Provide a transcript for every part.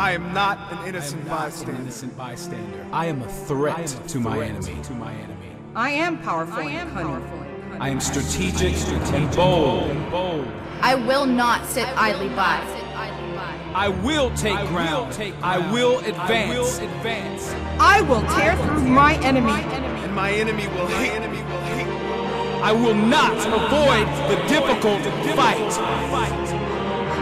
I am not an innocent I not bystander. an innocent bystander. I am a threat, to, my enemy. to my enemy. I am powerful and cunning. I am strategic, and bold. And bold. I will not sit idly by. I will take ground. I will advance. I will advance. I will tear through my enemy. And my enemy will hate. enemy will hate. I will not avoid the difficult fight.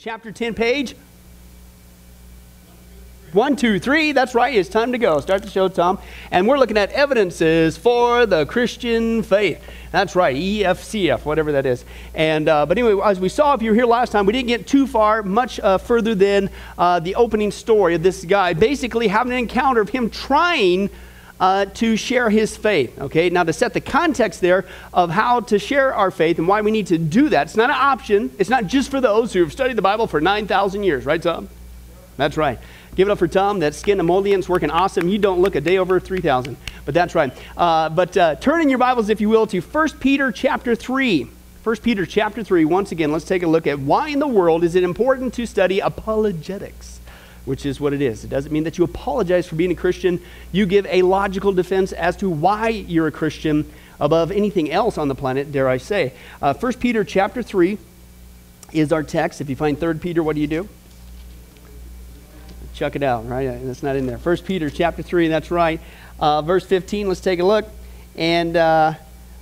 Chapter 10 page. One, two, three. That's right. It's time to go. Start the show, Tom. And we're looking at evidences for the Christian faith. That's right. EFCF, whatever that is. And uh, but anyway, as we saw, if you were here last time, we didn't get too far, much uh, further than uh, the opening story of this guy, basically having an encounter of him trying uh, to share his faith. Okay, now to set the context there of how to share our faith and why we need to do that, it's not an option. It's not just for those who have studied the Bible for 9,000 years, right, Tom? That's right. Give it up for Tom. That skin emollient's working awesome. You don't look a day over 3,000, but that's right. Uh, but uh, turn in your Bibles, if you will, to 1 Peter chapter 3. 1 Peter chapter 3. Once again, let's take a look at why in the world is it important to study apologetics which is what it is. It doesn't mean that you apologize for being a Christian. You give a logical defense as to why you're a Christian above anything else on the planet, dare I say. Uh, 1 Peter chapter 3 is our text. If you find 3 Peter, what do you do? Chuck it out, right? That's not in there. 1 Peter chapter 3, that's right. Uh, verse 15, let's take a look. And uh,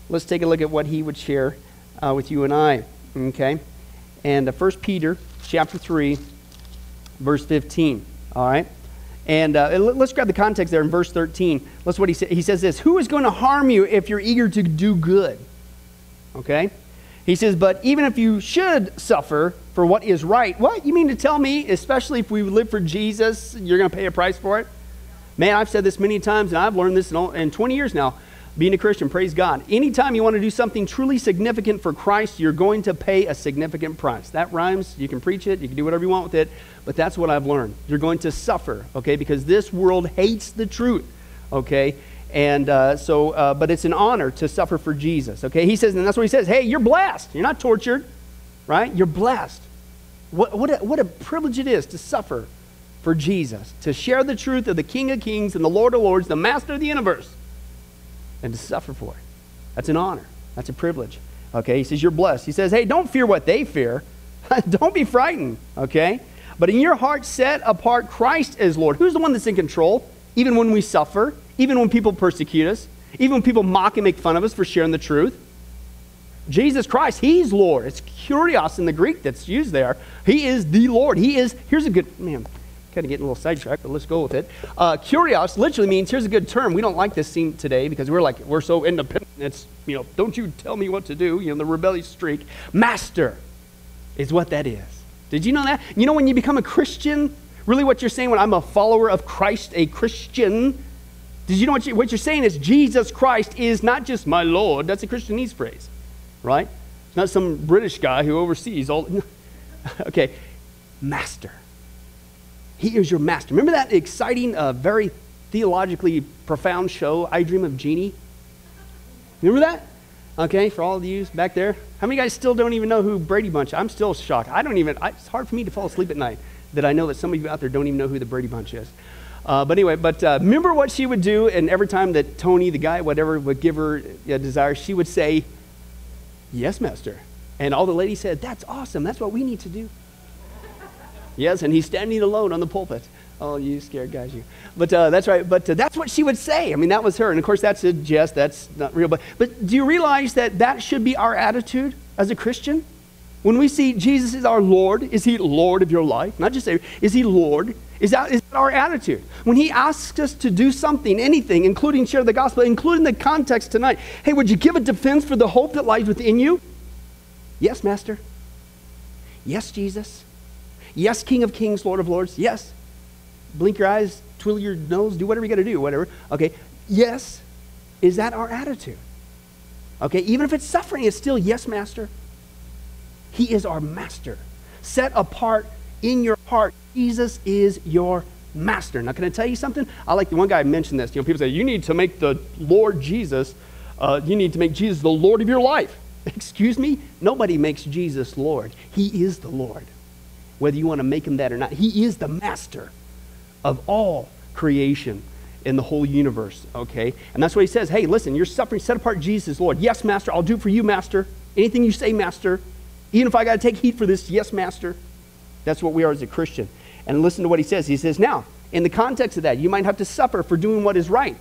let's take a look at what he would share uh, with you and I. Okay? And uh, 1 Peter chapter 3, verse 15. All right? And uh, let- let's grab the context there in verse 13. Let's what he says. He says this Who is going to harm you if you're eager to do good? Okay? He says, But even if you should suffer for what is right, what? You mean to tell me, especially if we live for Jesus, you're going to pay a price for it? Man, I've said this many times, and I've learned this in, all, in 20 years now, being a Christian, praise God. Anytime you want to do something truly significant for Christ, you're going to pay a significant price. That rhymes. You can preach it, you can do whatever you want with it, but that's what I've learned. You're going to suffer, okay, because this world hates the truth, okay? And uh, so, uh, but it's an honor to suffer for Jesus, okay? He says, and that's what he says hey, you're blessed. You're not tortured, right? You're blessed. What, what, a, what a privilege it is to suffer for Jesus, to share the truth of the King of Kings and the Lord of Lords, the Master of the universe, and to suffer for it. That's an honor. That's a privilege. Okay, he says, You're blessed. He says, Hey, don't fear what they fear. don't be frightened, okay? But in your heart, set apart Christ as Lord. Who's the one that's in control? Even when we suffer, even when people persecute us, even when people mock and make fun of us for sharing the truth. Jesus Christ, He's Lord. It's kurios in the Greek that's used there. He is the Lord. He is, here's a good, man, kind of getting a little sidetracked, but let's go with it. Uh, kurios literally means, here's a good term. We don't like this scene today because we're like, we're so independent. It's, you know, don't you tell me what to do, you know, the rebellious streak. Master is what that is. Did you know that? You know, when you become a Christian, really what you're saying when I'm a follower of Christ, a Christian, did you know what, you, what you're saying is Jesus Christ is not just my Lord. That's a Christianese phrase, right? It's not some British guy who oversees all. okay, master. He is your master. Remember that exciting, uh, very theologically profound show, I Dream of Jeannie? Remember that? Okay, for all of you back there. How many guys still don't even know who Brady Bunch? I'm still shocked. I don't even, I, it's hard for me to fall asleep at night that I know that some of you out there don't even know who the Brady Bunch is. Uh, but anyway, but uh, remember what she would do, and every time that Tony, the guy, whatever, would give her a desire, she would say, Yes, Master. And all the ladies said, That's awesome. That's what we need to do. Yes, and he's standing alone on the pulpit. Oh, you scared guys, you. But uh, that's right. But uh, that's what she would say. I mean, that was her. And of course, that's a jest. That's not real. But, but do you realize that that should be our attitude as a Christian? When we see Jesus is our Lord, is he Lord of your life? Not just say, is he Lord? Is that, is that our attitude? When he asks us to do something, anything, including share the gospel, including the context tonight, hey, would you give a defense for the hope that lies within you? Yes, Master. Yes, Jesus. Yes, King of Kings, Lord of Lords. Yes. Blink your eyes, twiddle your nose, do whatever you got to do, whatever. Okay. Yes. Is that our attitude? Okay. Even if it's suffering, it's still yes, Master. He is our Master. Set apart in your heart. Jesus is your Master. Now, can I tell you something? I like the one guy mentioned this. You know, people say, you need to make the Lord Jesus, uh, you need to make Jesus the Lord of your life. Excuse me? Nobody makes Jesus Lord. He is the Lord. Whether you want to make him that or not, he is the master of all creation in the whole universe, okay? And that's what he says. Hey, listen, you're suffering, set apart Jesus, Lord. Yes, Master, I'll do for you, Master. Anything you say, Master. Even if I got to take heat for this, yes, Master. That's what we are as a Christian. And listen to what he says. He says, now, in the context of that, you might have to suffer for doing what is right.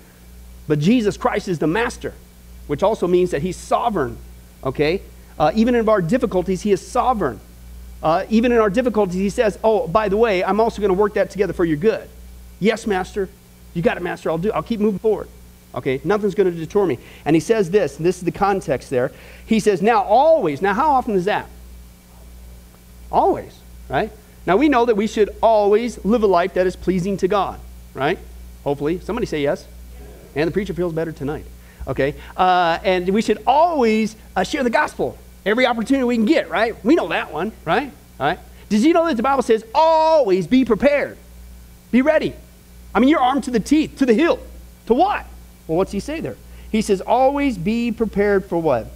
But Jesus Christ is the master, which also means that he's sovereign, okay? Uh, even in our difficulties, he is sovereign. Uh, even in our difficulties, he says, oh, by the way, I'm also going to work that together for your good. Yes, master. You got it, master. I'll do. I'll keep moving forward. Okay, nothing's going to deter me. And he says this, and this is the context there. He says, now always. Now, how often is that? Always, right? Now, we know that we should always live a life that is pleasing to God, right? Hopefully. Somebody say yes. And the preacher feels better tonight. Okay? Uh, and we should always uh, share the gospel every opportunity we can get, right? We know that one, right? All right? Did you know that the Bible says always be prepared? Be ready. I mean, you're armed to the teeth, to the hilt. To what? Well, what's he say there? He says, always be prepared for what?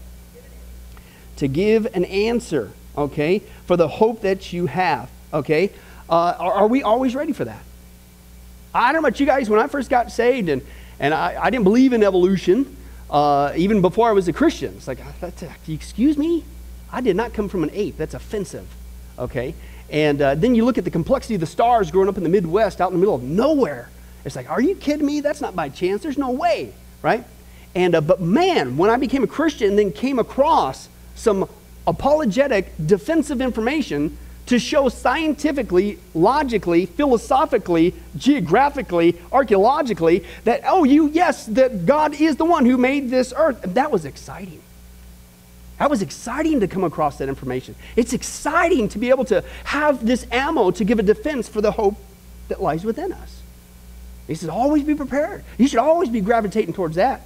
To give an answer, okay, for the hope that you have, okay? Uh, are, are, we always ready for that? I don't know about you guys, when I first got saved and, and I, I didn't believe in evolution, uh, even before I was a Christian. It's like, excuse me? I did not come from an ape. That's offensive, okay? And uh, then you look at the complexity of the stars growing up in the Midwest, out in the middle of nowhere. It's like, are you kidding me? That's not by chance. There's no way, right? And uh, but man, when I became a Christian, and then came across some apologetic, defensive information to show scientifically, logically, philosophically, geographically, archaeologically that oh, you yes, that God is the one who made this earth. That was exciting. That was exciting to come across that information. It's exciting to be able to have this ammo to give a defense for the hope that lies within us. He says, always be prepared. You should always be gravitating towards that.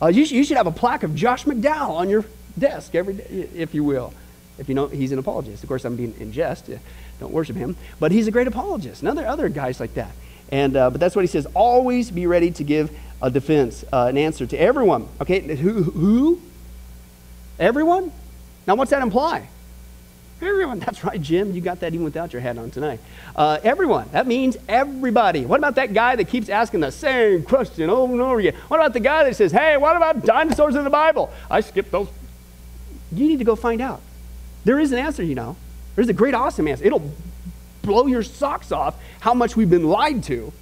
Uh, you, should, you should have a plaque of Josh McDowell on your desk every day, if you will. If you know he's an apologist. Of course, I'm being in jest. Don't worship him. But he's a great apologist. And other, other guys like that. And, uh, but that's what he says. Always be ready to give a defense, uh, an answer to everyone. Okay, who, who? Everyone? Now, what's that imply? Everyone. That's right, Jim. You got that even without your hat on tonight. Uh, everyone. That means everybody. What about that guy that keeps asking the same question over and over again? What about the guy that says, hey, what about dinosaurs in the Bible? I skipped those. You need to go find out. There is an answer, you know. There's a great, awesome answer. It'll blow your socks off how much we've been lied to,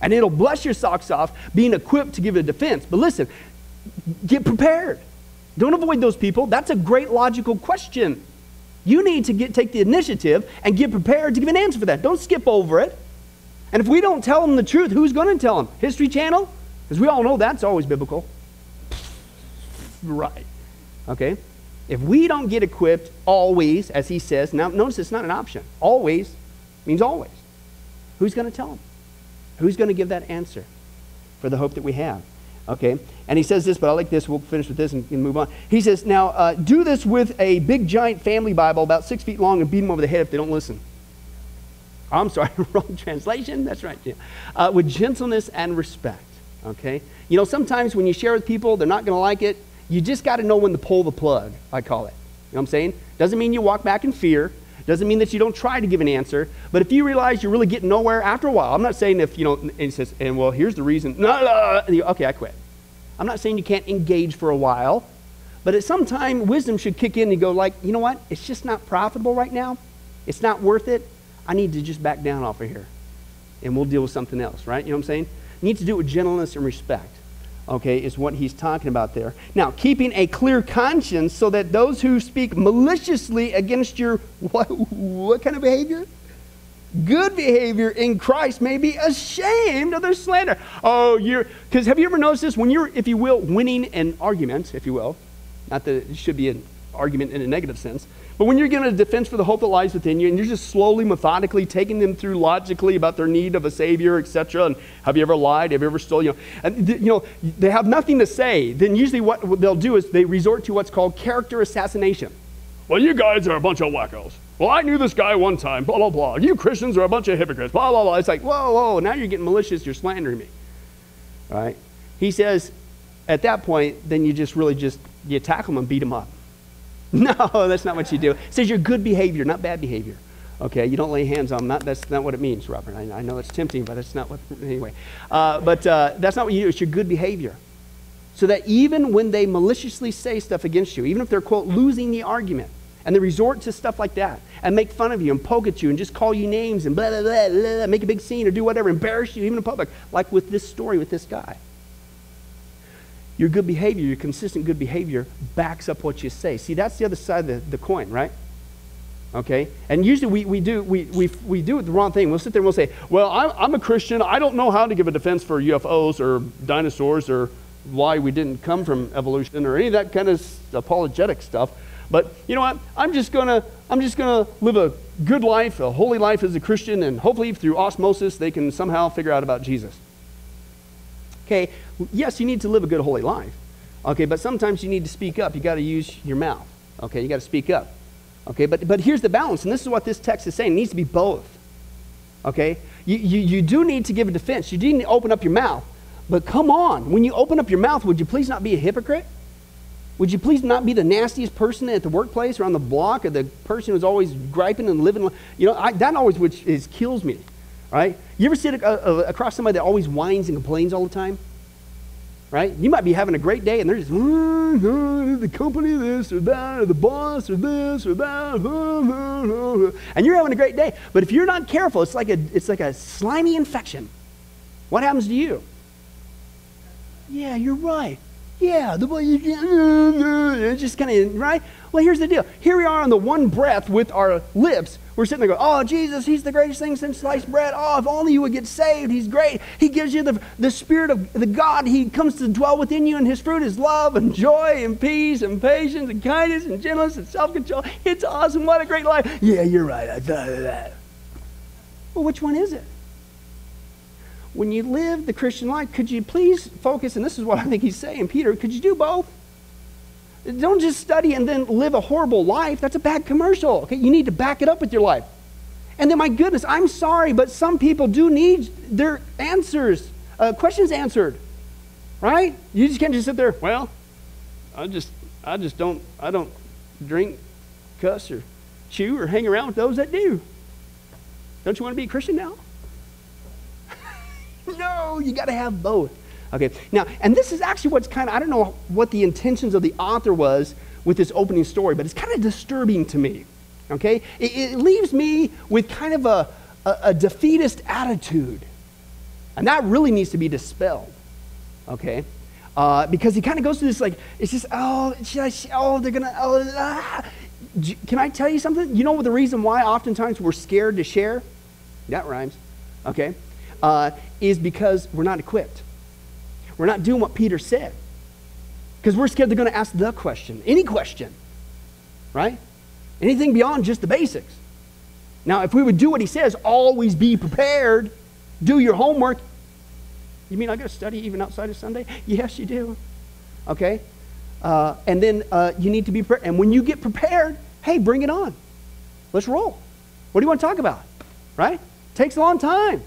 and it'll bless your socks off being equipped to give a defense. But listen, get prepared. Don't avoid those people. That's a great logical question. You need to get, take the initiative and get prepared to give an answer for that. Don't skip over it. And if we don't tell them the truth, who's going to tell them? History Channel? Because we all know that's always biblical. Right. Okay? If we don't get equipped always, as he says, now notice it's not an option. Always means always. Who's going to tell them? Who's going to give that answer for the hope that we have? Okay? And he says this, but I like this. We'll finish with this and, and move on. He says, Now, uh, do this with a big, giant family Bible about six feet long and beat them over the head if they don't listen. I'm sorry, wrong translation. That's right, Jim. Uh, with gentleness and respect. Okay? You know, sometimes when you share with people, they're not going to like it. You just got to know when to pull the plug, I call it. You know what I'm saying? Doesn't mean you walk back in fear. Doesn't mean that you don't try to give an answer, but if you realize you're really getting nowhere after a while, I'm not saying if you know, and he says, and well, here's the reason. No, okay, I quit. I'm not saying you can't engage for a while, but at some time, wisdom should kick in and go like, you know what? It's just not profitable right now. It's not worth it. I need to just back down off of here, and we'll deal with something else, right? You know what I'm saying? You need to do it with gentleness and respect okay, is what he's talking about there. Now, keeping a clear conscience so that those who speak maliciously against your what, what kind of behavior? Good behavior in Christ may be ashamed of their slander. Oh, you're because have you ever noticed this? When you're, if you will, winning an argument, if you will, not that it should be an argument in a negative sense, but when you're giving a defense for the hope that lies within you, and you're just slowly, methodically taking them through logically about their need of a savior, etc., and have you ever lied? Have you ever stolen? You know, and you know they have nothing to say. Then usually what they'll do is they resort to what's called character assassination. Well, you guys are a bunch of wackos. Well, I knew this guy one time. Blah blah blah. You Christians are a bunch of hypocrites. Blah blah blah. It's like whoa whoa. Now you're getting malicious. You're slandering me. All right. He says, at that point, then you just really just you attack them and beat them up. No, that's not what you do. It says your good behavior, not bad behavior. Okay, you don't lay hands on them. Not, that's not what it means, Robert. I, I know it's tempting, but that's not what, anyway. Uh, but uh, that's not what you do. It's your good behavior. So that even when they maliciously say stuff against you, even if they're, quote, losing the argument, and they resort to stuff like that, and make fun of you, and poke at you, and just call you names, and blah, blah, blah, blah, make a big scene, or do whatever, embarrass you, even in public, like with this story with this guy. Your good behavior, your consistent good behavior, backs up what you say. See, that's the other side of the, the coin, right? Okay? And usually we, we, do, we, we, we do the wrong thing. We'll sit there and we'll say, well, I'm, I'm a Christian. I don't know how to give a defense for UFOs or dinosaurs or why we didn't come from evolution or any of that kind of apologetic stuff. But you know what? I'm just gonna I'm just gonna live a good life, a holy life as a Christian, and hopefully through osmosis they can somehow figure out about Jesus. Okay, yes, you need to live a good, holy life. Okay, but sometimes you need to speak up. You got to use your mouth. Okay, you got to speak up. Okay, but, but here's the balance, and this is what this text is saying. It needs to be both. Okay, you, you, you do need to give a defense. You do need to open up your mouth. But come on, when you open up your mouth, would you please not be a hypocrite? Would you please not be the nastiest person at the workplace or on the block or the person who's always griping and living? You know, I, that always which is, kills me right? You ever sit across somebody that always whines and complains all the time? Right? You might be having a great day and they're just, the company this or that, or the boss or this or that, and you're having a great day. But if you're not careful, it's like a, it's like a slimy infection. What happens to you? Yeah, you're right. Yeah, the way you just kind of, right? Well, here's the deal. Here we are on the one breath with our lips. We're sitting there going, Oh, Jesus, He's the greatest thing since sliced bread. Oh, if only you would get saved. He's great. He gives you the, the Spirit of the God. He comes to dwell within you, and His fruit is love and joy and peace and patience and kindness and gentleness and self control. It's awesome. What a great life. Yeah, you're right. I thought of that. Well, which one is it? When you live the Christian life, could you please focus? And this is what I think he's saying, Peter, could you do both? Don't just study and then live a horrible life. That's a bad commercial. Okay? You need to back it up with your life. And then, my goodness, I'm sorry, but some people do need their answers, uh, questions answered. Right? You just can't just sit there, well, I just, I just don't, I don't drink, cuss, or chew, or hang around with those that do. Don't you want to be a Christian now? no, you got to have both. Okay, now, and this is actually what's kind of, I don't know what the intentions of the author was with this opening story, but it's kind of disturbing to me. Okay? It, it leaves me with kind of a, a, a, defeatist attitude. And that really needs to be dispelled. Okay? Uh, because he kind of goes through this like, it's just, oh, I, oh, they're going to, oh, ah. Can I tell you something? You know the reason why oftentimes we're scared to share? That rhymes. Okay? Uh, is because we're not equipped. We're not doing what Peter said. Because we're scared they're going to ask the question, any question, right? Anything beyond just the basics. Now, if we would do what he says, always be prepared, do your homework. You mean I got to study even outside of Sunday? Yes, you do. Okay? Uh, and then uh, you need to be prepared. And when you get prepared, hey, bring it on. Let's roll. What do you want to talk about? Right? Takes a long time.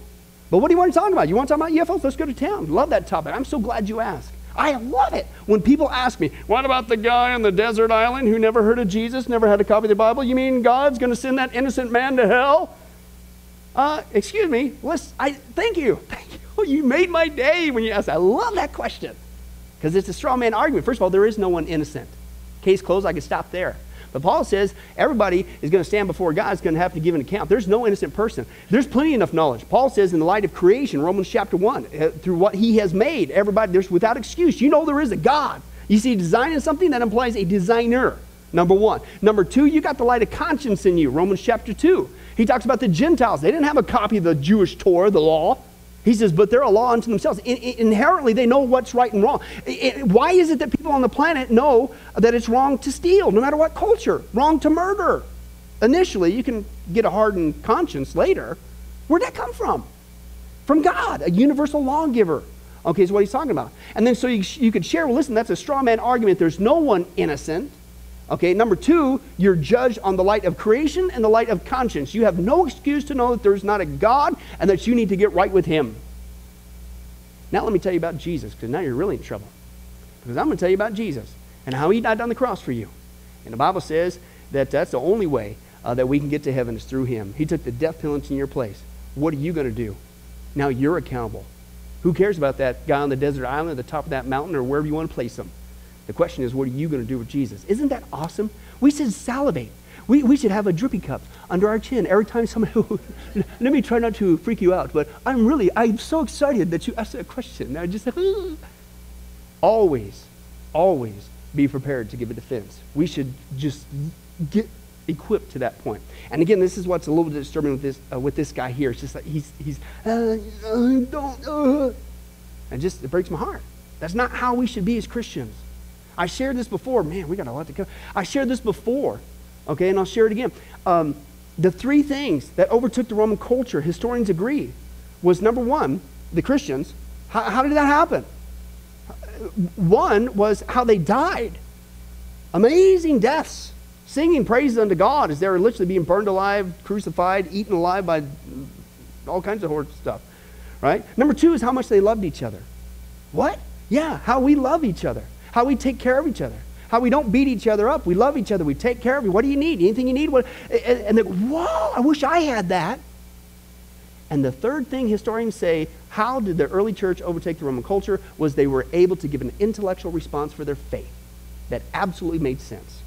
But what do you want to talk about? You want to talk about UFOs? Let's go to town. Love that topic. I'm so glad you asked. I love it when people ask me, What about the guy on the desert island who never heard of Jesus, never had a copy of the Bible? You mean God's going to send that innocent man to hell? Uh, excuse me. Let's, I, thank you. Thank you. You made my day when you asked. I love that question because it's a straw man argument. First of all, there is no one innocent. Case closed, I could stop there. But Paul says everybody is going to stand before God, is going to have to give an account. There's no innocent person. There's plenty enough knowledge. Paul says in the light of creation, Romans chapter 1, uh, through what he has made, everybody, there's without excuse. You know there is a God. You see, designing something that implies a designer, number one. Number two, you got the light of conscience in you, Romans chapter 2. He talks about the Gentiles. They didn't have a copy of the Jewish Torah, the law. He says, but they're a law unto themselves. In, in, inherently, they know what's right and wrong. Why is it that people on the planet know that it's wrong to steal, no matter what culture? Wrong to murder. Initially, you can get a hardened conscience later. Where'd that come from? From God, a universal lawgiver. Okay, is what he's talking about. And then so you, you could share, well, listen, that's a straw man argument. There's no one innocent. Okay, number two, you're judged on the light of creation and the light of conscience. You have no excuse to know that there's not a God and that you need to get right with Him. Now, let me tell you about Jesus, because now you're really in trouble. Because I'm going to tell you about Jesus and how He died on the cross for you. And the Bible says that that's the only way uh, that we can get to heaven is through Him. He took the death penalty in your place. What are you going to do? Now you're accountable. Who cares about that guy on the desert island at the top of that mountain or wherever you want to place him? The question is, what are you going to do with Jesus? Isn't that awesome? We should salivate. We, we should have a drippy cup under our chin every time someone. let me try not to freak you out, but I'm really, I'm so excited that you asked that question. I just always, always be prepared to give a defense. We should just get equipped to that point. And again, this is what's a little bit disturbing with this uh, with this guy here. It's just like he's he's uh, uh, don't, and just it breaks my heart. That's not how we should be as Christians. I shared this before. Man, we got a lot to go. I shared this before, okay, and I'll share it again. Um, the three things that overtook the Roman culture, historians agree, was number one, the Christians. How, how did that happen? One was how they died. Amazing deaths. Singing praises unto God as they were literally being burned alive, crucified, eaten alive by all kinds of horrible stuff. Right? Number two is how much they loved each other. What? Yeah, how we love each other how we take care of each other, how we don't beat each other up. We love each other. We take care of you. What do you need? Anything you need? What? And, and then, whoa, I wish I had that. And the third thing historians say, how did the early church overtake the Roman culture, was they were able to give an intellectual response for their faith that absolutely made sense.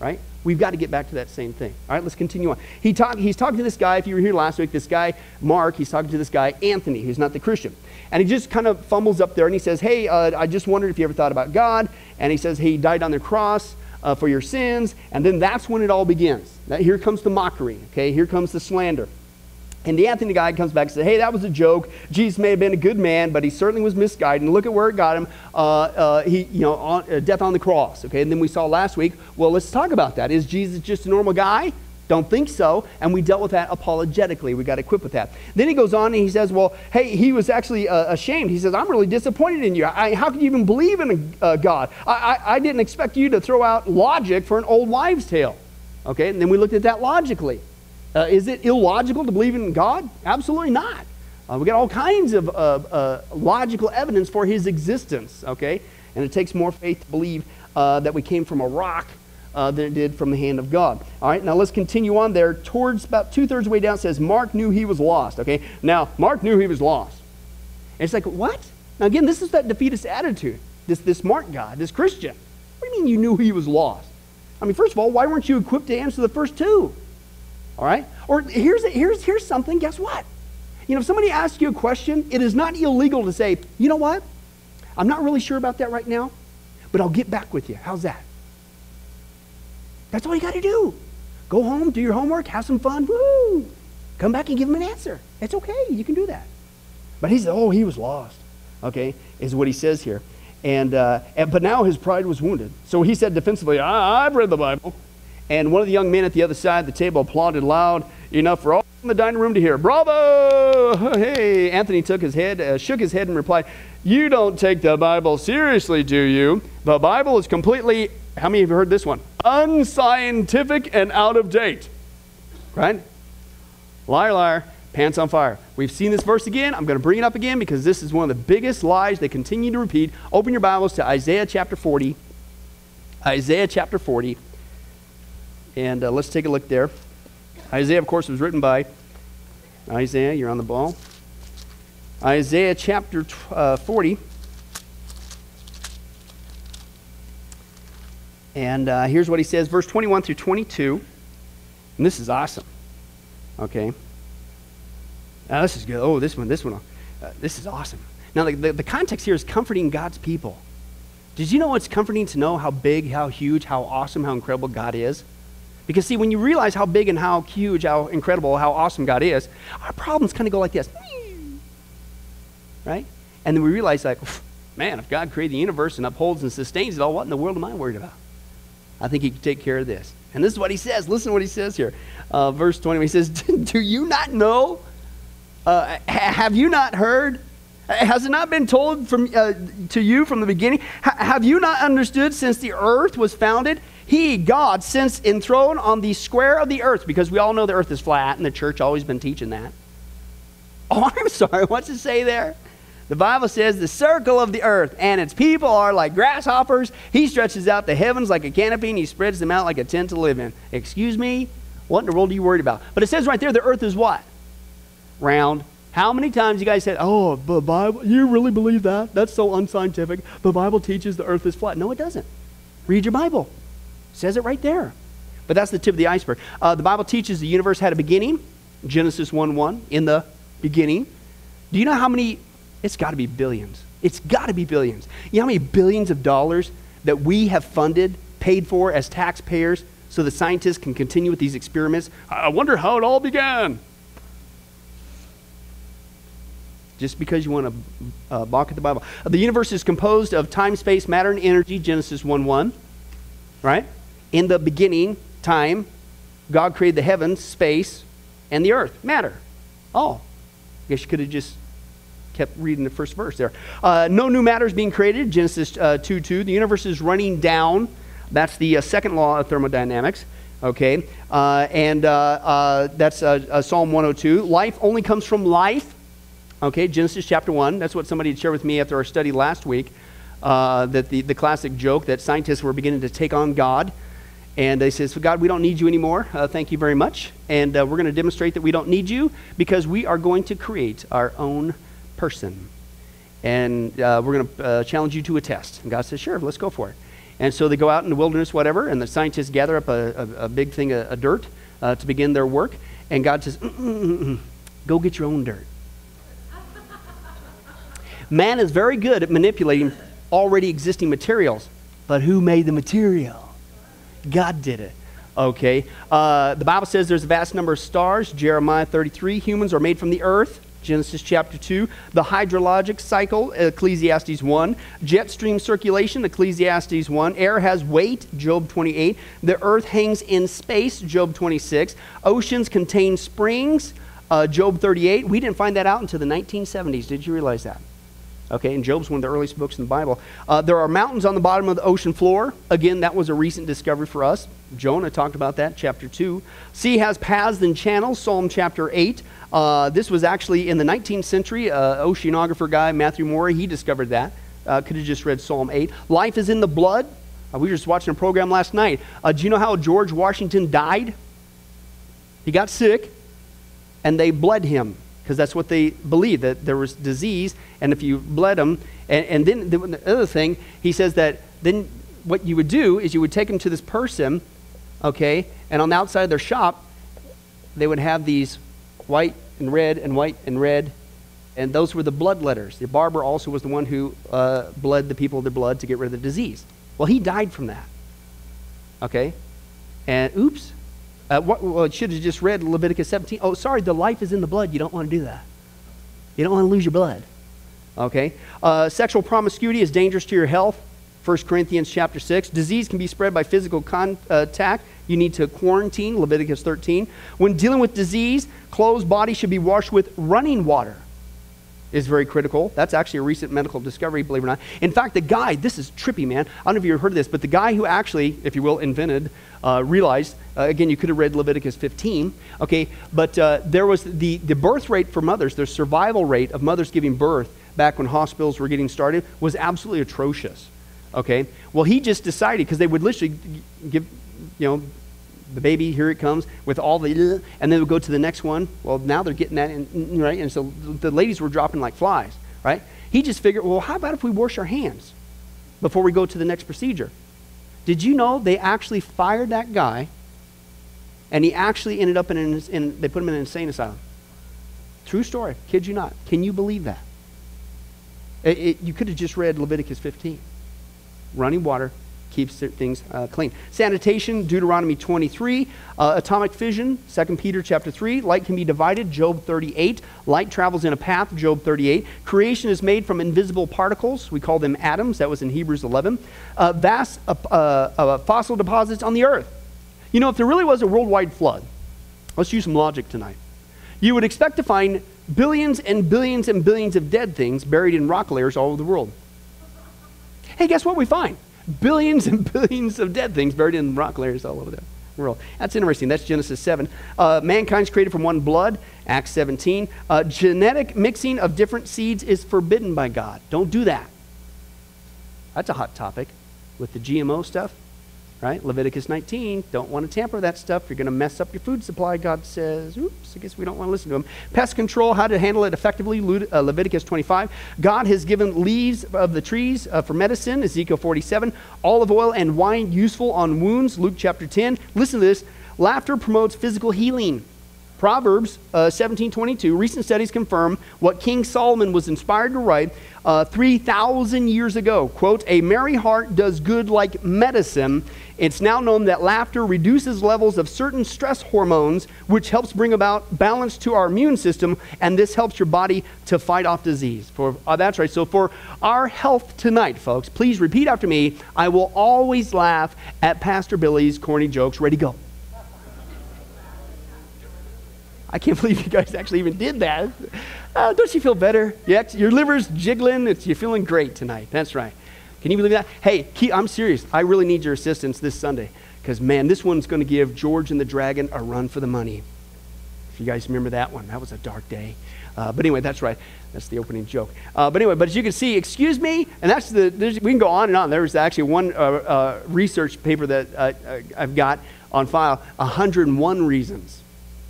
Right? We've got to get back to that same thing. All right, let's continue on. He talk, he's talking to this guy, if you were here last week, this guy, Mark, he's talking to this guy, Anthony, who's not the Christian. And he just kind of fumbles up there and he says, Hey, uh, I just wondered if you ever thought about God. And he says, He died on the cross uh, for your sins. And then that's when it all begins. Now, here comes the mockery, okay? Here comes the slander. And the Anthony guy comes back and says, Hey, that was a joke. Jesus may have been a good man, but he certainly was misguided. And look at where it got him. Uh, uh, he, you know, on, uh, death on the cross. Okay, and then we saw last week, well, let's talk about that. Is Jesus just a normal guy? Don't think so. And we dealt with that apologetically. We got equipped with that. Then he goes on and he says, Well, hey, he was actually uh, ashamed. He says, I'm really disappointed in you. I, how can you even believe in a uh, God? I, I, I didn't expect you to throw out logic for an old wives' tale. Okay, and then we looked at that logically. Uh, is it illogical to believe in God? Absolutely not. Uh, we got all kinds of uh, uh, logical evidence for his existence, okay? And it takes more faith to believe uh, that we came from a rock uh, than it did from the hand of God. All right, now let's continue on there. Towards about two thirds way down, says Mark knew he was lost. Okay, now Mark knew he was lost. And it's like, what? Now again, this is that defeatist attitude. This this Mark guy, this Christian. What do you mean you knew he was lost? I mean, first of all, why weren't you equipped to answer the first two? All right? Or here's, here's, here's something, guess what? You know, if somebody asks you a question, it is not illegal to say, you know what? I'm not really sure about that right now, but I'll get back with you. How's that? That's all you got to do. Go home, do your homework, have some fun, woo! Come back and give him an answer. It's okay. You can do that. But he said, oh, he was lost. Okay, is what he says here. And, uh, and but now his pride was wounded. So he said defensively, I've read the Bible. And one of the young men at the other side of the table applauded loud enough for all in the dining room to hear. Bravo! Hey, Anthony took his head, uh, shook his head, and replied, "You don't take the Bible seriously, do you? The Bible is completely how many you heard this one? Unscientific and out of date. Right? Liar, liar. Pants on fire. We've seen this verse again. I'm going to bring it up again because this is one of the biggest lies they continue to repeat. Open your Bibles to Isaiah chapter 40. Isaiah chapter 40. And uh, let's take a look there. Isaiah, of course, was written by Isaiah. You're on the ball. Isaiah chapter uh, 40. And uh, here's what he says, verse 21 through 22. And this is awesome. Okay. Now, this is good. Oh, this one, this one. Uh, this is awesome. Now, the, the, the context here is comforting God's people. Did you know it's comforting to know how big, how huge, how awesome, how incredible God is? Because, see, when you realize how big and how huge, how incredible, how awesome God is, our problems kind of go like this. Right? And then we realize, like, man, if God created the universe and upholds and sustains it all, what in the world am I worried about? I think He can take care of this. And this is what He says. Listen to what He says here. Uh, verse 20, He says, Do you not know? Uh, have you not heard? Has it not been told from, uh, to you from the beginning? H- have you not understood since the earth was founded? He, God, since enthroned on the square of the earth, because we all know the earth is flat, and the church always been teaching that. Oh, I'm sorry. What's it say there? The Bible says the circle of the earth and its people are like grasshoppers. He stretches out the heavens like a canopy and he spreads them out like a tent to live in. Excuse me? What in the world are you worried about? But it says right there the earth is what? Round. How many times you guys said, "Oh, the Bible, you really believe that? That's so unscientific. The Bible teaches the earth is flat." No, it doesn't. Read your Bible. Says it right there. But that's the tip of the iceberg. Uh, the Bible teaches the universe had a beginning. Genesis 1 1, in the beginning. Do you know how many? It's got to be billions. It's got to be billions. You know how many billions of dollars that we have funded, paid for as taxpayers so the scientists can continue with these experiments? I wonder how it all began. just because you want to uh, balk at the Bible. The universe is composed of time, space, matter, and energy, Genesis 1 1. Right? In the beginning, time, God created the heavens, space, and the earth, matter. Oh, I guess you could have just kept reading the first verse there. Uh, no new matter is being created, Genesis uh, 2 2. The universe is running down. That's the uh, second law of thermodynamics. Okay? Uh, and uh, that's Psalm 102. Life only comes from life. Okay, Genesis chapter 1. That's what somebody shared with me after our study last week. Uh, that the, the classic joke that scientists were beginning to take on God. And they says, God, we don't need you anymore. Uh, thank you very much. And uh, we're going to demonstrate that we don't need you because we are going to create our own person. And uh, we're going to uh, challenge you to a test. And God says, sure, let's go for it. And so they go out in the wilderness, whatever, and the scientists gather up a, a, a big thing of, dirt uh, to begin their work. And God says, mm, mm, mm, go get your own dirt. Man is very good at manipulating already existing materials, but who made the material? God did it. Okay. Uh, the Bible says there's a vast number of stars. Jeremiah 33. Humans are made from the earth. Genesis chapter 2. The hydrologic cycle, Ecclesiastes 1. Jet stream circulation, Ecclesiastes 1. Air has weight, Job 28. The earth hangs in space, Job 26. Oceans contain springs, uh, Job 38. We didn't find that out until the 1970s. Did you realize that? Okay, and Job's one of the earliest books in the Bible. Uh, there are mountains on the bottom of the ocean floor. Again, that was a recent discovery for us. Jonah talked about that, chapter 2. Sea has paths and channels, Psalm chapter 8. Uh, this was actually in the 19th century. Uh, oceanographer guy, Matthew Maury, he discovered that. Uh, could have just read Psalm 8. Life is in the blood. Uh, we were just watching a program last night. Uh, do you know how George Washington died? He got sick, and they bled him because that's what they believed that there was disease, and if you bled them, and, and then the, the other thing, he says that then what you would do is you would take them to this person, okay, and on the outside of their shop, they would have these white and red and white and red, and those were the blood letters. The barber also was the one who uh, bled the people their blood to get rid of the disease. Well, he died from that, okay, and oops, uh, what, well, it should have just read Leviticus 17. Oh, sorry, the life is in the blood. You don't want to do that. You don't want to lose your blood. Okay? Uh, sexual promiscuity is dangerous to your health. 1 Corinthians chapter 6. Disease can be spread by physical contact. You need to quarantine, Leviticus 13. When dealing with disease, clothes, body should be washed with running water. Is very critical. That's actually a recent medical discovery, believe it or not. In fact, the guy, this is trippy, man. I don't know if you've heard of this, but the guy who actually, if you will, invented, uh, realized, uh, again, you could have read Leviticus 15, okay, but uh, there was the, the birth rate for mothers, their survival rate of mothers giving birth back when hospitals were getting started was absolutely atrocious, okay? Well, he just decided, because they would literally give, you know, the baby, here it comes, with all the, and then we go to the next one. Well, now they're getting that, in, right? And so the ladies were dropping like flies, right? He just figured, well, how about if we wash our hands before we go to the next procedure? Did you know they actually fired that guy, and he actually ended up in, an, in they put him in an insane asylum? True story. Kid you not. Can you believe that? It, it, you could have just read Leviticus 15. Running water, keeps things uh, clean. Sanitation, Deuteronomy 23. Uh, atomic fission, 2 Peter chapter 3. Light can be divided, Job 38. Light travels in a path, Job 38. Creation is made from invisible particles. We call them atoms. That was in Hebrews 11. Uh, vast uh, uh, fossil deposits on the earth. You know, if there really was a worldwide flood, let's use some logic tonight. You would expect to find billions and billions and billions of dead things buried in rock layers all over the world. Hey, guess what we find? Billions and billions of dead things buried in rock layers all over the world. That's interesting. That's Genesis 7. Uh, mankind's created from one blood, Acts 17. Uh, genetic mixing of different seeds is forbidden by God. Don't do that. That's a hot topic with the GMO stuff right? Leviticus 19, don't want to tamper that stuff. You're going to mess up your food supply, God says. Oops, I guess we don't want to listen to him. Pest control, how to handle it effectively, uh, Leviticus 25. God has given leaves of the trees uh, for medicine, Ezekiel 47. Olive oil and wine useful on wounds, Luke chapter 10. Listen to this. Laughter promotes physical healing. Proverbs uh, 17:22. Recent studies confirm what King Solomon was inspired to write uh, 3,000 years ago. Quote, "A merry heart does good like medicine." It's now known that laughter reduces levels of certain stress hormones, which helps bring about balance to our immune system, and this helps your body to fight off disease. For uh, that's right. So for our health tonight, folks, please repeat after me. I will always laugh at Pastor Billy's corny jokes. Ready, go. I can't believe you guys actually even did that. Uh, don't you feel better? Your liver's jiggling. It's, you're feeling great tonight. That's right. Can you believe that? Hey, keep, I'm serious. I really need your assistance this Sunday because, man, this one's going to give George and the Dragon a run for the money. If you guys remember that one, that was a dark day. Uh, but anyway, that's right. That's the opening joke. Uh, but anyway, but as you can see, excuse me, and that's the, we can go on and on. There's actually one uh, uh research paper that uh, uh, I've got on file 101 reasons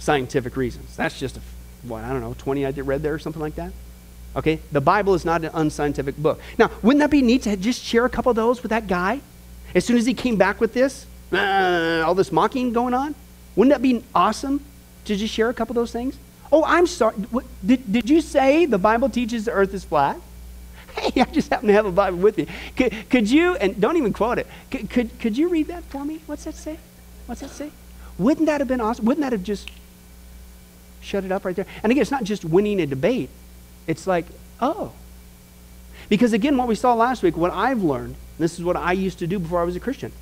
scientific reasons. That's just, a, what, I don't know, 20 I read there or something like that. Okay? The Bible is not an unscientific book. Now, wouldn't that be neat to just share a couple of those with that guy? As soon as he came back with this, uh, all this mocking going on, wouldn't that be awesome to just share a couple of those things? Oh, I'm sorry. What, did, did you say the Bible teaches the earth is flat? Hey, I just happen to have a Bible with me. Could, could you, and don't even quote it, could, could, could you read that for me? What's that say? What's that say? Wouldn't that have been awesome? Wouldn't that have just shut it up right there. And again, it's not just winning a debate, it's like, oh. Because again, what we saw last week, what I've learned, this is what I used to do before I was a Christian.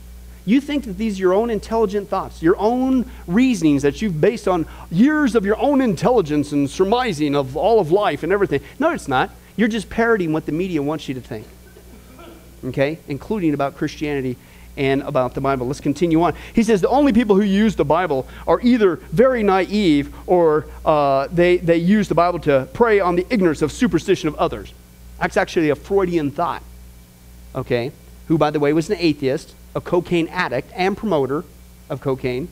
You think that these are your own intelligent thoughts, your own reasonings that you've based on years of your own intelligence and surmising of all of life and everything. No, it's not. You're just parroting what the media wants you to think. Okay? Including about Christianity and about the Bible. Let's continue on. He says the only people who use the Bible are either very naive or uh, they, they use the Bible to prey on the ignorance of superstition of others. That's actually a Freudian thought, okay? Who, by the way, was an atheist, a cocaine addict, and promoter of cocaine,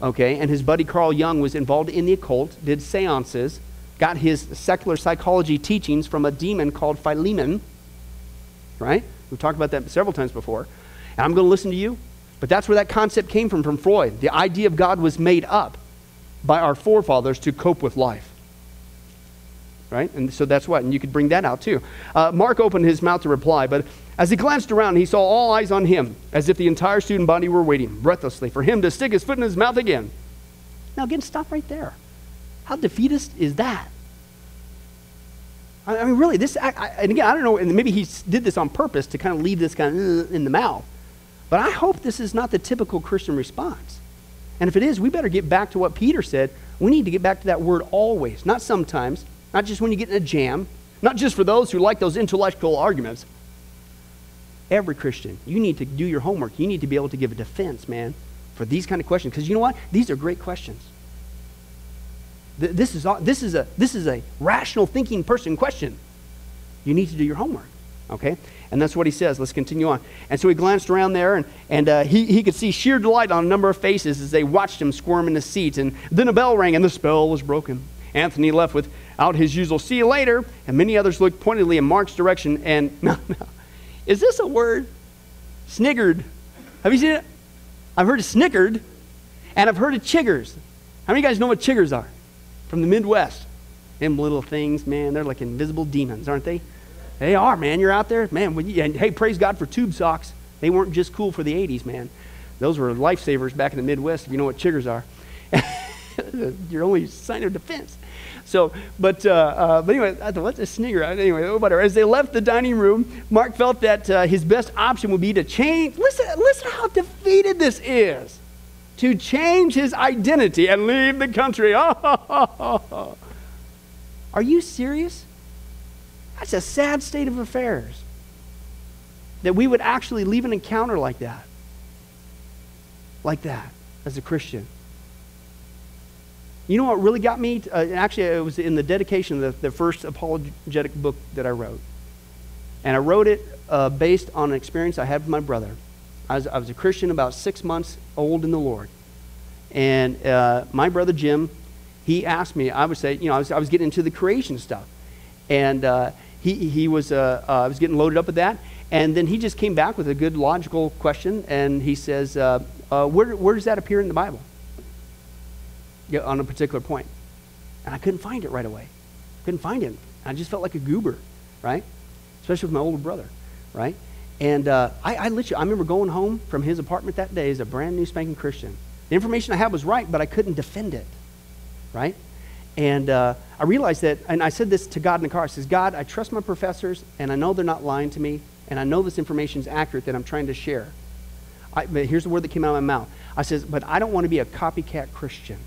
okay? And his buddy Carl Jung was involved in the occult, did seances, got his secular psychology teachings from a demon called Philemon, right? We've talked about that several times before. And I'm going to listen to you. But that's where that concept came from, from Freud. The idea of God was made up by our forefathers to cope with life. Right? And so that's what. And you could bring that out too. Uh, Mark opened his mouth to reply, but as he glanced around, he saw all eyes on him, as if the entire student body were waiting breathlessly for him to stick his foot in his mouth again. Now, again, stop right there. How defeatist is that? I mean, really, this, I, I, and again, I don't know, and maybe he did this on purpose to kind of leave this guy in the mouth. But I hope this is not the typical Christian response. And if it is, we better get back to what Peter said. We need to get back to that word always, not sometimes, not just when you get in a jam, Not just for those who like those intellectual arguments. Every Christian, you need to do your homework. You need to be able to give a defense, man, for these kind of questions. Because you know what? These are great questions. Th- This is, this, is a, this is a rational thinking person question. You need to do your homework. Okay? And that's what he says. Let's continue on. And so he glanced around there, and, and uh, he, he could see sheer delight on a number of faces as they watched him squirm in his seat. And then a bell rang, and the spell was broken. Anthony left without his usual see you later, and many others looked pointedly in Mark's direction. And no, no. Is this a word? Sniggered. Have you seen it? I've heard of snickered, and I've heard of chiggers. How many of you guys know what chiggers are? From the Midwest. Them little things, man, they're like invisible demons, aren't they? They are, man. You're out there, man. You, and hey, praise God for tube socks. They weren't just cool for the 80s, man. Those were lifesavers back in the Midwest, if you know what chiggers are. Your only sign of defense. So, but, uh, uh, but anyway, I thought, what's a snigger? Anyway, whatever. As they left the dining room, Mark felt that uh, his best option would be to change. Listen, listen how defeated this is. To change his identity and leave the country. Are you serious? That's a sad state of affairs. That we would actually leave an encounter like that. Like that, as a Christian. You know what really got me? Uh, actually, it was in the dedication of the, the first apologetic book that I wrote. And I wrote it uh, based on an experience I had with my brother. I was, I was a Christian about six months old in the Lord. And uh, my brother Jim, he asked me, I would say, you know, I was, I was getting into the creation stuff. And uh, he, he was, uh, uh, was getting loaded up with that. And then he just came back with a good logical question. And he says, uh, uh, where, where does that appear in the Bible? Yeah, on a particular point. And I couldn't find it right away. Couldn't find it. I just felt like a goober, right? Especially with my older brother, right? And uh, I, I literally, I remember going home from his apartment that day as a brand new spanking Christian. The information I had was right, but I couldn't defend it, right? And uh, I realized that, and I said this to God in the car. I says, God, I trust my professors, and I know they're not lying to me, and I know this information is accurate that I'm trying to share. I, but here's the word that came out of my mouth. I says, but I don't want to be a copycat Christian.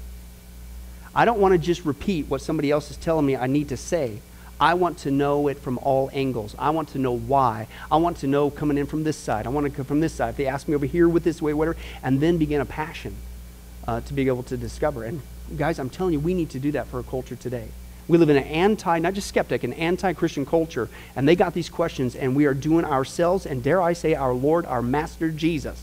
I don't want to just repeat what somebody else is telling me I need to say. I want to know it from all angles. I want to know why. I want to know coming in from this side. I want to come from this side. If they ask me over here with this way, whatever, and then begin a passion uh, to be able to discover. And guys, I'm telling you, we need to do that for our culture today. We live in an anti, not just skeptic, an anti Christian culture, and they got these questions, and we are doing ourselves, and dare I say, our Lord, our Master Jesus,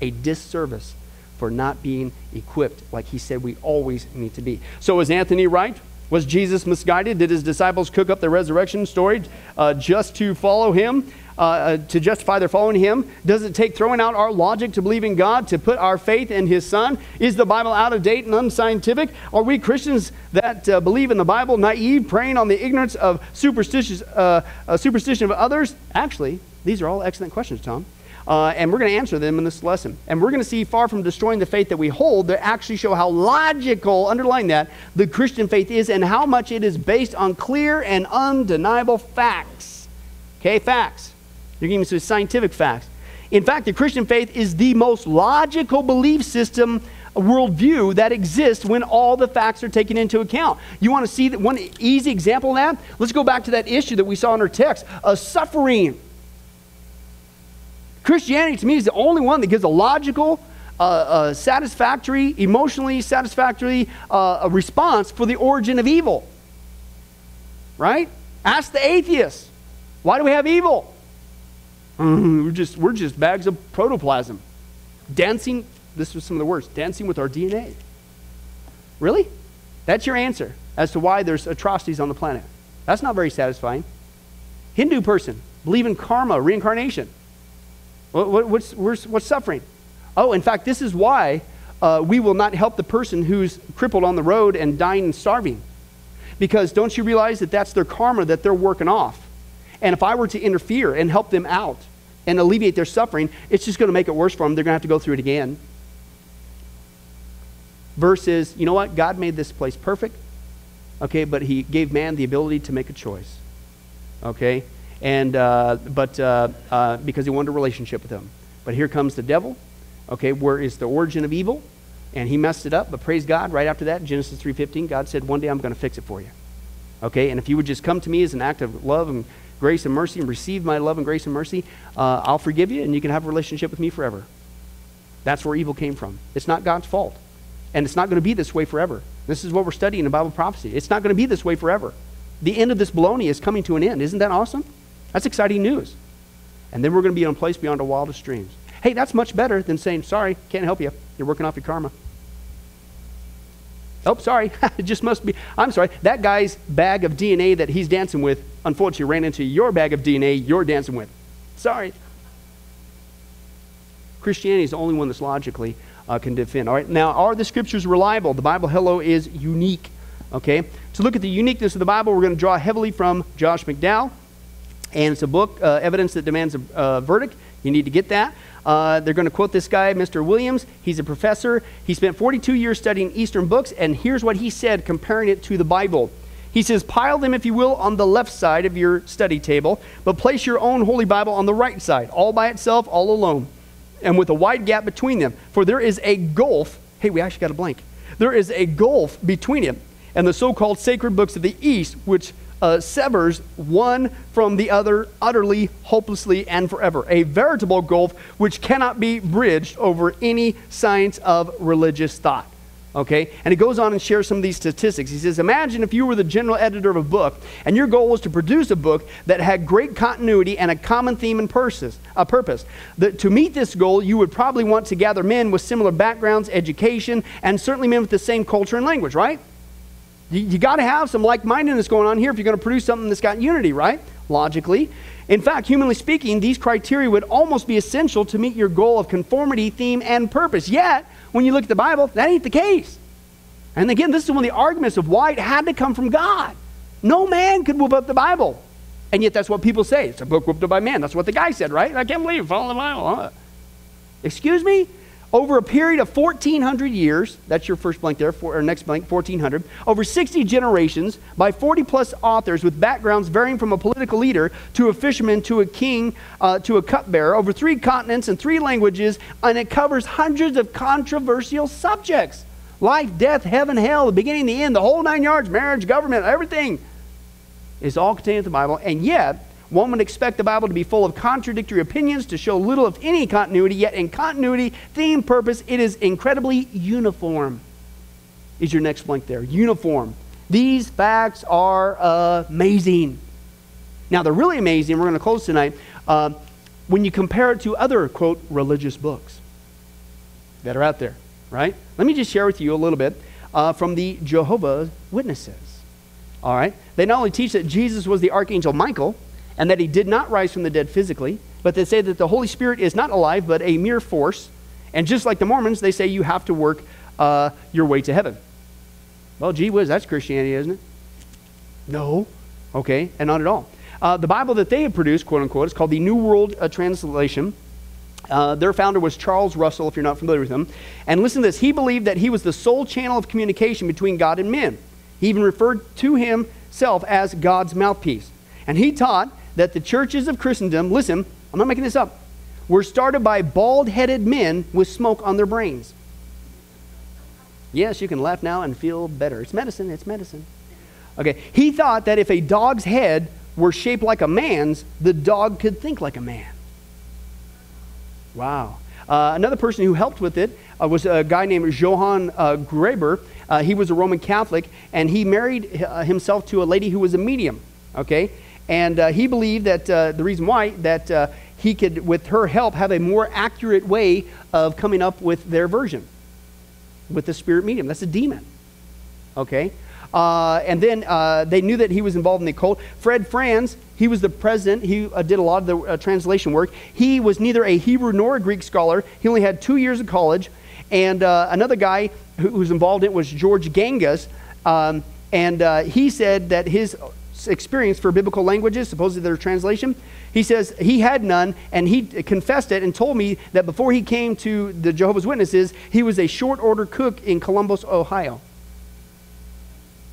a disservice for not being equipped like he said we always need to be. So, is Anthony right? Was Jesus misguided? Did his disciples cook up the resurrection story uh, just to follow him, uh, uh, to justify their following him? Does it take throwing out our logic to believe in God, to put our faith in his Son? Is the Bible out of date and unscientific? Are we Christians that uh, believe in the Bible naive, preying on the ignorance of superstitious, uh, uh, superstition of others? Actually, these are all excellent questions, Tom. Uh, and we're going to answer them in this lesson. And we're going to see, far from destroying the faith that we hold, that actually show how logical, underlying that, the Christian faith is and how much it is based on clear and undeniable facts. Okay, facts. You're giving me some scientific facts. In fact, the Christian faith is the most logical belief system worldview that exists when all the facts are taken into account. You want to see that one easy example of that? Let's go back to that issue that we saw in our text of suffering. Christianity, to me, is the only one that gives a logical, uh, uh, satisfactory, emotionally satisfactory uh, a response for the origin of evil. Right? Ask the atheists. Why do we have evil? Mm, we're, just, we're just bags of protoplasm. Dancing, this was some of the words, dancing with our DNA. Really? That's your answer as to why there's atrocities on the planet. That's not very satisfying. Hindu person, believe in karma, reincarnation. What, what's, what's suffering? Oh, in fact, this is why uh, we will not help the person who's crippled on the road and dying and starving. Because don't you realize that that's their karma that they're working off? And if I were to interfere and help them out and alleviate their suffering, it's just going to make it worse for them. They're going to have to go through it again. Versus, you know what? God made this place perfect. Okay, but He gave man the ability to make a choice. Okay? and uh, but uh, uh, because he wanted a relationship with him. But here comes the devil. Okay, where is the origin of evil? And he messed it up. But praise God, right after that, Genesis 3:15, God said, "One day I'm going to fix it for you." Okay? And if you would just come to me as an act of love and grace and mercy and receive my love and grace and mercy, uh, I'll forgive you and you can have a relationship with me forever. That's where evil came from. It's not God's fault. And it's not going to be this way forever. This is what we're studying in Bible prophecy. It's not going to be this way forever. The end of this baloney is coming to an end. Isn't that awesome? That's exciting news. And then we're going to be in a place beyond our wildest dreams. Hey, that's much better than saying, sorry, can't help you. You're working off your karma. Oh, sorry. it just must be. I'm sorry. That guy's bag of DNA that he's dancing with, unfortunately, ran into your bag of DNA you're dancing with. Sorry. Christianity is the only one that's logically uh, can defend. All right. Now, are the scriptures reliable? The Bible, hello, is unique. Okay. To look at the uniqueness of the Bible, we're going to draw heavily from Josh McDowell. And it's a book, uh, Evidence That Demands a uh, Verdict. You need to get that. Uh, they're going to quote this guy, Mr. Williams. He's a professor. He spent 42 years studying Eastern books, and here's what he said comparing it to the Bible. He says, Pile them, if you will, on the left side of your study table, but place your own Holy Bible on the right side, all by itself, all alone, and with a wide gap between them. For there is a gulf. Hey, we actually got a blank. There is a gulf between it and the so called sacred books of the East, which uh, severs one from the other utterly, hopelessly, and forever. A veritable gulf which cannot be bridged over any science of religious thought. Okay? And he goes on and shares some of these statistics. He says, Imagine if you were the general editor of a book, and your goal was to produce a book that had great continuity and a common theme and purpose. A purpose. That to meet this goal, you would probably want to gather men with similar backgrounds, education, and certainly men with the same culture and language, right? You, you got to have some like mindedness going on here if you're going to produce something that's got unity, right? Logically. In fact, humanly speaking, these criteria would almost be essential to meet your goal of conformity, theme, and purpose. Yet, when you look at the Bible, that ain't the case. And again, this is one of the arguments of why it had to come from God. No man could whoop up the Bible. And yet, that's what people say. It's a book whooped up by man. That's what the guy said, right? I can't believe you follow the Bible. Huh? Excuse me? Over a period of 1,400 years, that's your first blank there, for, or next blank, 1,400, over 60 generations by 40 plus authors with backgrounds varying from a political leader to a fisherman to a king uh, to a cupbearer, over three continents and three languages, and it covers hundreds of controversial subjects. Life, death, heaven, hell, the beginning, the end, the whole nine yards, marriage, government, everything is all contained in the Bible, and yet one would expect the Bible to be full of contradictory opinions, to show little of any continuity, yet in continuity, theme, purpose, it is incredibly uniform. Is your next blank there? Uniform. These facts are amazing. Now, they're really amazing. We're going to close tonight. Uh, when you compare it to other, quote, religious books that are out there, right? Let me just share with you a little bit uh, from the Jehovah's Witnesses. All right? They not only teach that Jesus was the Archangel Michael, and that he did not rise from the dead physically, but they say that the Holy Spirit is not alive, but a mere force. And just like the Mormons, they say you have to work uh, your way to heaven. Well, gee whiz, that's Christianity, isn't it? No. Okay, and not at all. Uh, the Bible that they have produced, quote unquote, is called the New World uh, Translation. Uh, their founder was Charles Russell, if you're not familiar with him. And listen to this he believed that he was the sole channel of communication between God and men. He even referred to himself as God's mouthpiece. And he taught that the churches of Christendom, listen, I'm not making this up, were started by bald headed men with smoke on their brains. Yes, you can laugh now and feel better. It's medicine, it's medicine. Okay, he thought that if a dog's head were shaped like a man's, the dog could think like a man. Wow. Uh, another person who helped with it uh, was a guy named Johann uh, Greber. Uh, he was a Roman Catholic, and he married uh, himself to a lady who was a medium. Okay, and uh, he believed that uh, the reason why, that uh, he could, with her help, have a more accurate way of coming up with their version with the spirit medium. That's a demon. Okay? Uh, and then uh, they knew that he was involved in the occult. Fred Franz, he was the president. He uh, did a lot of the translation work. He was neither a Hebrew nor a Greek scholar. He only had two years of college. And another guy who, was involved in it was George Gangas. Um, and he said that his experience for biblical languages, supposedly their translation. He says he had none, and he confessed it and told me that before he came to the Jehovah's Witnesses, he was a short order cook in Columbus, Ohio.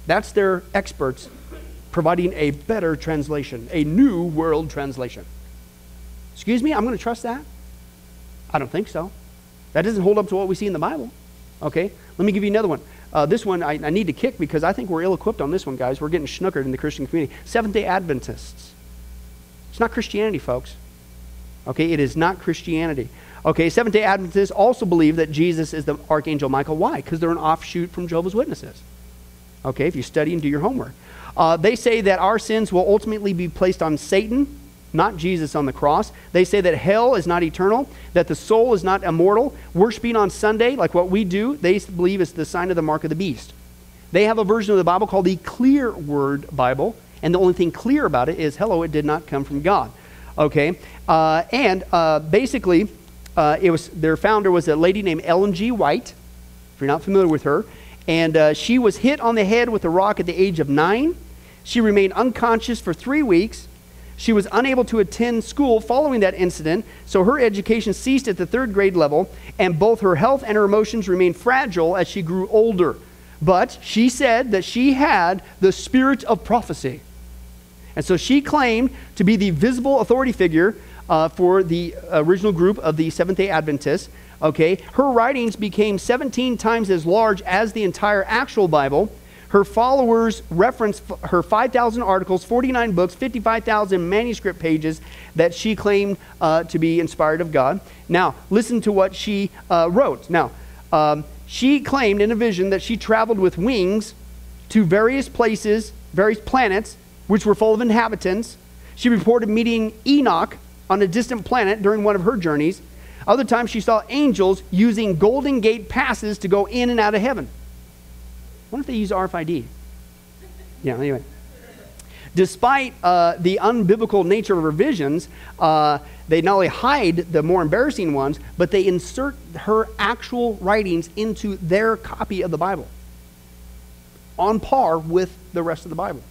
That's their experts providing a better translation, a new world translation. Excuse me, I'm going to trust that? I don't think so. That doesn't hold up to what we see in the Bible. Okay, let me give you another one. Uh, this one I, I need to kick because I think we're ill equipped on this one, guys. We're getting schnookered in the Christian community. Seventh day Adventists. It's not Christianity, folks. Okay, it is not Christianity. Okay, Seventh day Adventists also believe that Jesus is the Archangel Michael. Why? Because they're an offshoot from Jehovah's Witnesses. Okay, if you study and do your homework. Uh, they say that our sins will ultimately be placed on Satan, not Jesus on the cross. They say that hell is not eternal, that the soul is not immortal. Worshiping on Sunday, like what we do, they believe is the sign of the mark of the beast. They have a version of the Bible called the Clear Word Bible, and the only thing clear about it is, hello, it did not come from God. Okay, uh, and uh, basically, uh, it was their founder was a lady named Ellen G. White. If you're not familiar with her, and uh, she was hit on the head with a rock at the age of nine. She remained unconscious for three weeks. She was unable to attend school following that incident, so her education ceased at the third grade level, and both her health and her emotions remained fragile as she grew older. But she said that she had the spirit of prophecy. And so she claimed to be the visible authority figure uh, for the original group of the Seventh day Adventists. Okay, her writings became 17 times as large as the entire actual Bible. Her followers reference her 5,000 articles, 49 books, 55,000 manuscript pages that she claimed uh, to be inspired of God. Now, listen to what she uh, wrote. Now, um, she claimed in a vision that she traveled with wings to various places, various planets, which were full of inhabitants. She reported meeting Enoch on a distant planet during one of her journeys. Other times, she saw angels using Golden Gate passes to go in and out of heaven. What if they use RFID? Yeah, anyway. Despite uh, the unbiblical nature of her visions, uh, they not only hide the more embarrassing ones, but they insert her actual writings into their copy of the Bible on par with the rest of the Bible.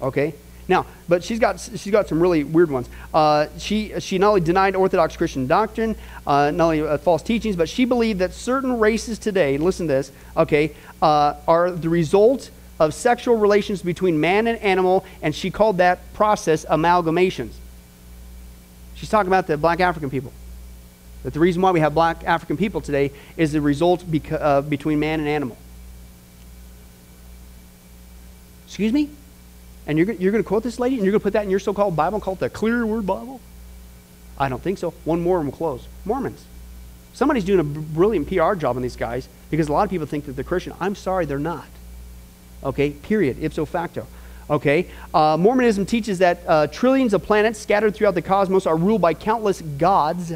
Okay? Now, but she's got, she's got some really weird ones. Uh, she, she not only denied Orthodox Christian doctrine, uh, not only uh, false teachings, but she believed that certain races today, listen to this, okay, uh, are the result of sexual relations between man and animal, and she called that process amalgamations. She's talking about the black African people. That the reason why we have black African people today is the result beca- uh, between man and animal. Excuse me? And you're, you're going to quote this lady and you're going to put that in your so called Bible and call it the Clear Word Bible? I don't think so. One more and we'll close. Mormons. Somebody's doing a brilliant PR job on these guys because a lot of people think that they're Christian. I'm sorry, they're not. Okay, period, ipso facto. Okay, uh, Mormonism teaches that uh, trillions of planets scattered throughout the cosmos are ruled by countless gods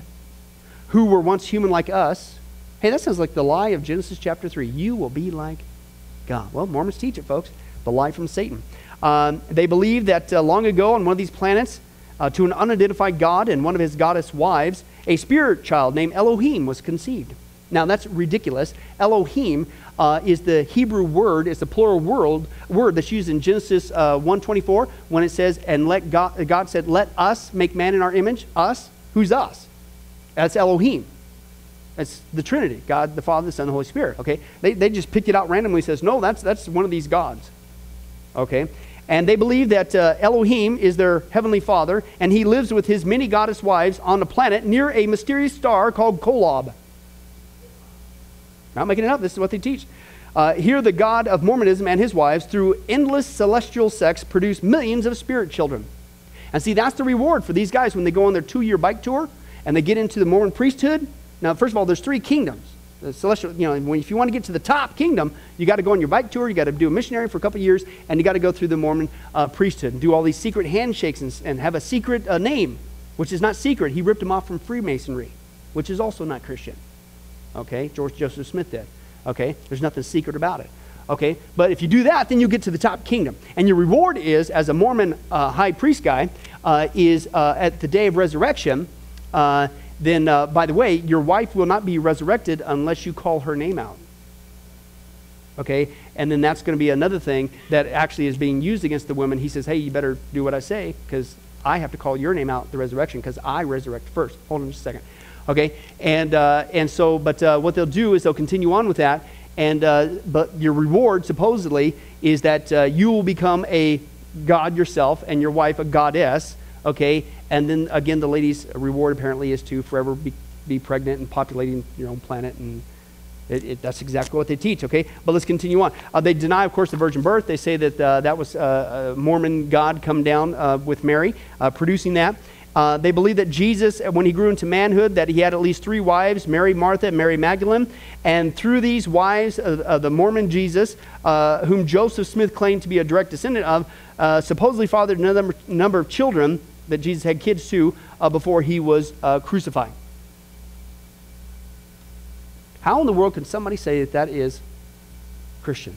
who were once human like us. Hey, that sounds like the lie of Genesis chapter 3. You will be like God. Well, Mormons teach it, folks. The lie from Satan. Um, they believe that uh, long ago on one of these planets, uh, to an unidentified god and one of his goddess wives, a spirit child named Elohim was conceived. Now that's ridiculous. Elohim uh, is the Hebrew word, it's the plural word, word that's used in Genesis uh, 1.24 when it says, and let God, God said, let us make man in our image. Us? Who's us? That's Elohim. That's the Trinity, God, the Father, the Son, the Holy Spirit. Okay? They, they just picked it out randomly says, no, that's, that's one of these gods. Okay? And they believe that uh, Elohim is their heavenly father, and he lives with his many goddess wives on a planet near a mysterious star called Kolob. Not making it up, this is what they teach. Uh, here, the God of Mormonism and his wives, through endless celestial sex, produce millions of spirit children. And see, that's the reward for these guys when they go on their two year bike tour and they get into the Mormon priesthood. Now, first of all, there's three kingdoms the celestial, you know, if you want to get to the top kingdom, you got to go on your bike tour, you got to do a missionary for a couple years, and you got to go through the Mormon uh, priesthood and do all these secret handshakes and, and have a secret uh, name, which is not secret. He ripped them off from Freemasonry, which is also not Christian. Okay, George Joseph Smith did. Okay, there's nothing secret about it. Okay, but if you do that, then you get to the top kingdom. And your reward is, as a Mormon uh, high priest guy, uh, is uh, at the day of resurrection, uh, then, uh, by the way, your wife will not be resurrected unless you call her name out. Okay? And then that's going to be another thing that actually is being used against the woman. He says, hey, you better do what I say because I have to call your name out the resurrection because I resurrect first. Hold on just a second. Okay? And, uh, and so, but uh, what they'll do is they'll continue on with that. And, uh, but your reward, supposedly, is that uh, you will become a god yourself and your wife a goddess okay? And then again, the lady's reward apparently is to forever be, be pregnant and populating your own planet and It, it, that's exactly what they teach, okay? But let's continue on. Uh, they deny, of course, the virgin birth. They say that uh, that was uh, a Mormon God come down uh, with Mary, uh, producing that. Uh, they believe that Jesus, when he grew into manhood, that he had at least three wives, Mary, Martha, and Mary Magdalene. And through these wives the Mormon Jesus, whom Joseph Smith claimed to be a direct descendant of, supposedly fathered a number, number of children that Jesus had kids to before he was crucified. How in the world can somebody say that that is Christian?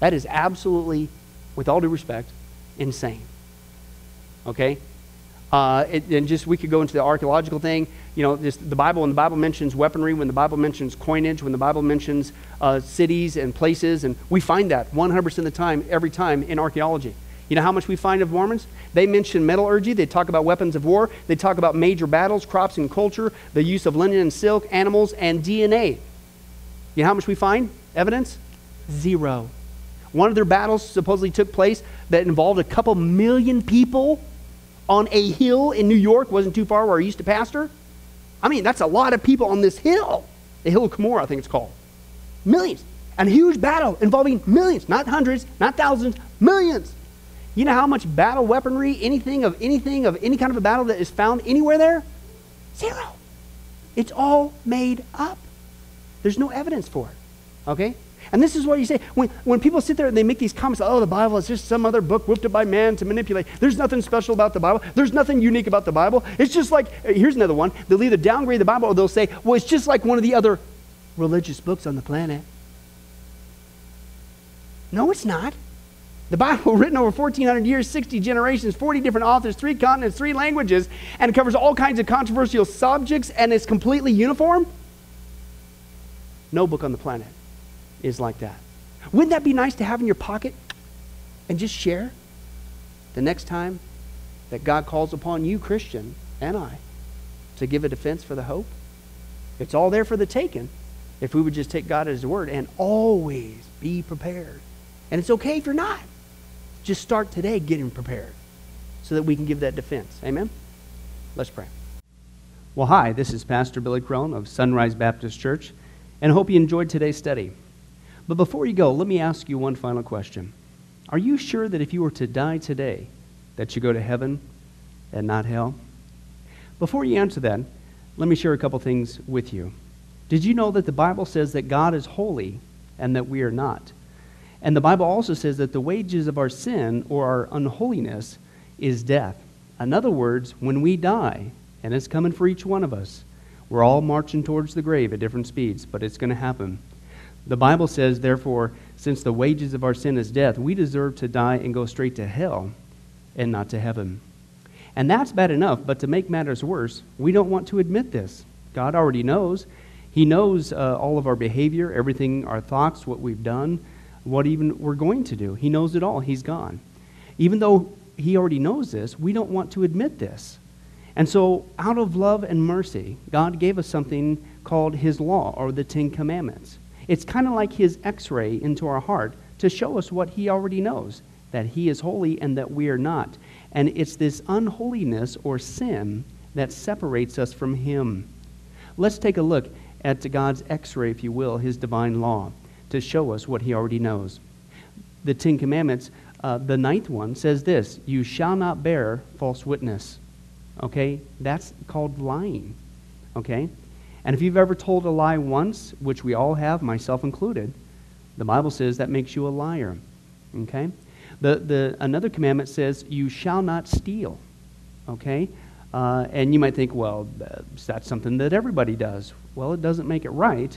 That is absolutely, with all due respect, insane. Okay? Uh, it, and just we could go into the archaeological thing. You know, just the Bible, when the Bible mentions weaponry, when the Bible mentions coinage, when the Bible mentions uh, cities and places, and we find that 100% of the time, every time in archaeology. You know how much we find of Mormons? They mention metallurgy, they talk about weapons of war, they talk about major battles, crops and culture, the use of linen and silk, animals, and DNA. You know how much we find? Evidence? Zero. One of their battles supposedly took place that involved a couple million people on a hill in New York, wasn't too far where I used to pastor. I mean, that's a lot of people on this hill. The Hill of Cumorah, I think it's called. Millions. And a huge battle involving millions, not hundreds, not thousands, millions. You know how much battle weaponry, anything of anything of any kind of a battle that is found anywhere there? Zero. It's all made up. There's no evidence for it. Okay? And this is what you say. When, when people sit there and they make these comments, oh, the Bible is just some other book whipped up by man to manipulate. There's nothing special about the Bible. There's nothing unique about the Bible. It's just like, uh, here's another one. They'll either downgrade the Bible or they'll say, well, it's just like one of the other religious books on the planet. No, it's not. The Bible, written over 1,400 years, 60 generations, 40 different authors, three continents, three languages, and covers all kinds of controversial subjects and is completely uniform. No book on the planet is like that. Wouldn't that be nice to have in your pocket and just share the next time that God calls upon you, Christian, and I, to give a defense for the hope? It's all there for the taking if we would just take God at His word and always be prepared. And it's okay if you're not. Just start today getting prepared so that we can give that defense. Amen? Let's pray. Well, hi, this is Pastor Billy Crone of Sunrise Baptist Church, and I hope you enjoyed today's study. But before you go, let me ask you one final question. Are you sure that if you were to die today, that you go to heaven and not hell? Before you answer that, let me share a couple things with you. Did you know that the Bible says that God is holy and that we are not? And the Bible also says that the wages of our sin or our unholiness is death. In other words, when we die, and it's coming for each one of us, we're all marching towards the grave at different speeds, but it's going to happen. The Bible says, therefore, since the wages of our sin is death, we deserve to die and go straight to hell and not to heaven. And that's bad enough, but to make matters worse, we don't want to admit this. God already knows. He knows uh, all of our behavior, everything, our thoughts, what we've done what even we're going to do. He knows it all. He's gone. Even though he already knows this, we don't want to admit this. And so, out of love and mercy, God gave us something called His law or the Ten Commandments. It's kind of like His x ray into our heart to show us what He already knows that He is holy and that we are not. And it's this unholiness or sin that separates us from Him. Let's take a look at God's x ray, if you will, His divine law to show us what he already knows. The Ten Commandments, uh, the ninth one says this You shall not bear false witness. Okay? That's called lying. Okay? And if you've ever told a lie once, which we all have, myself included, the Bible says that makes you a liar. Okay? The, the, another commandment says, You shall not steal. Okay? Uh, and you might think, well, that's something that everybody does. Well, it doesn't make it right.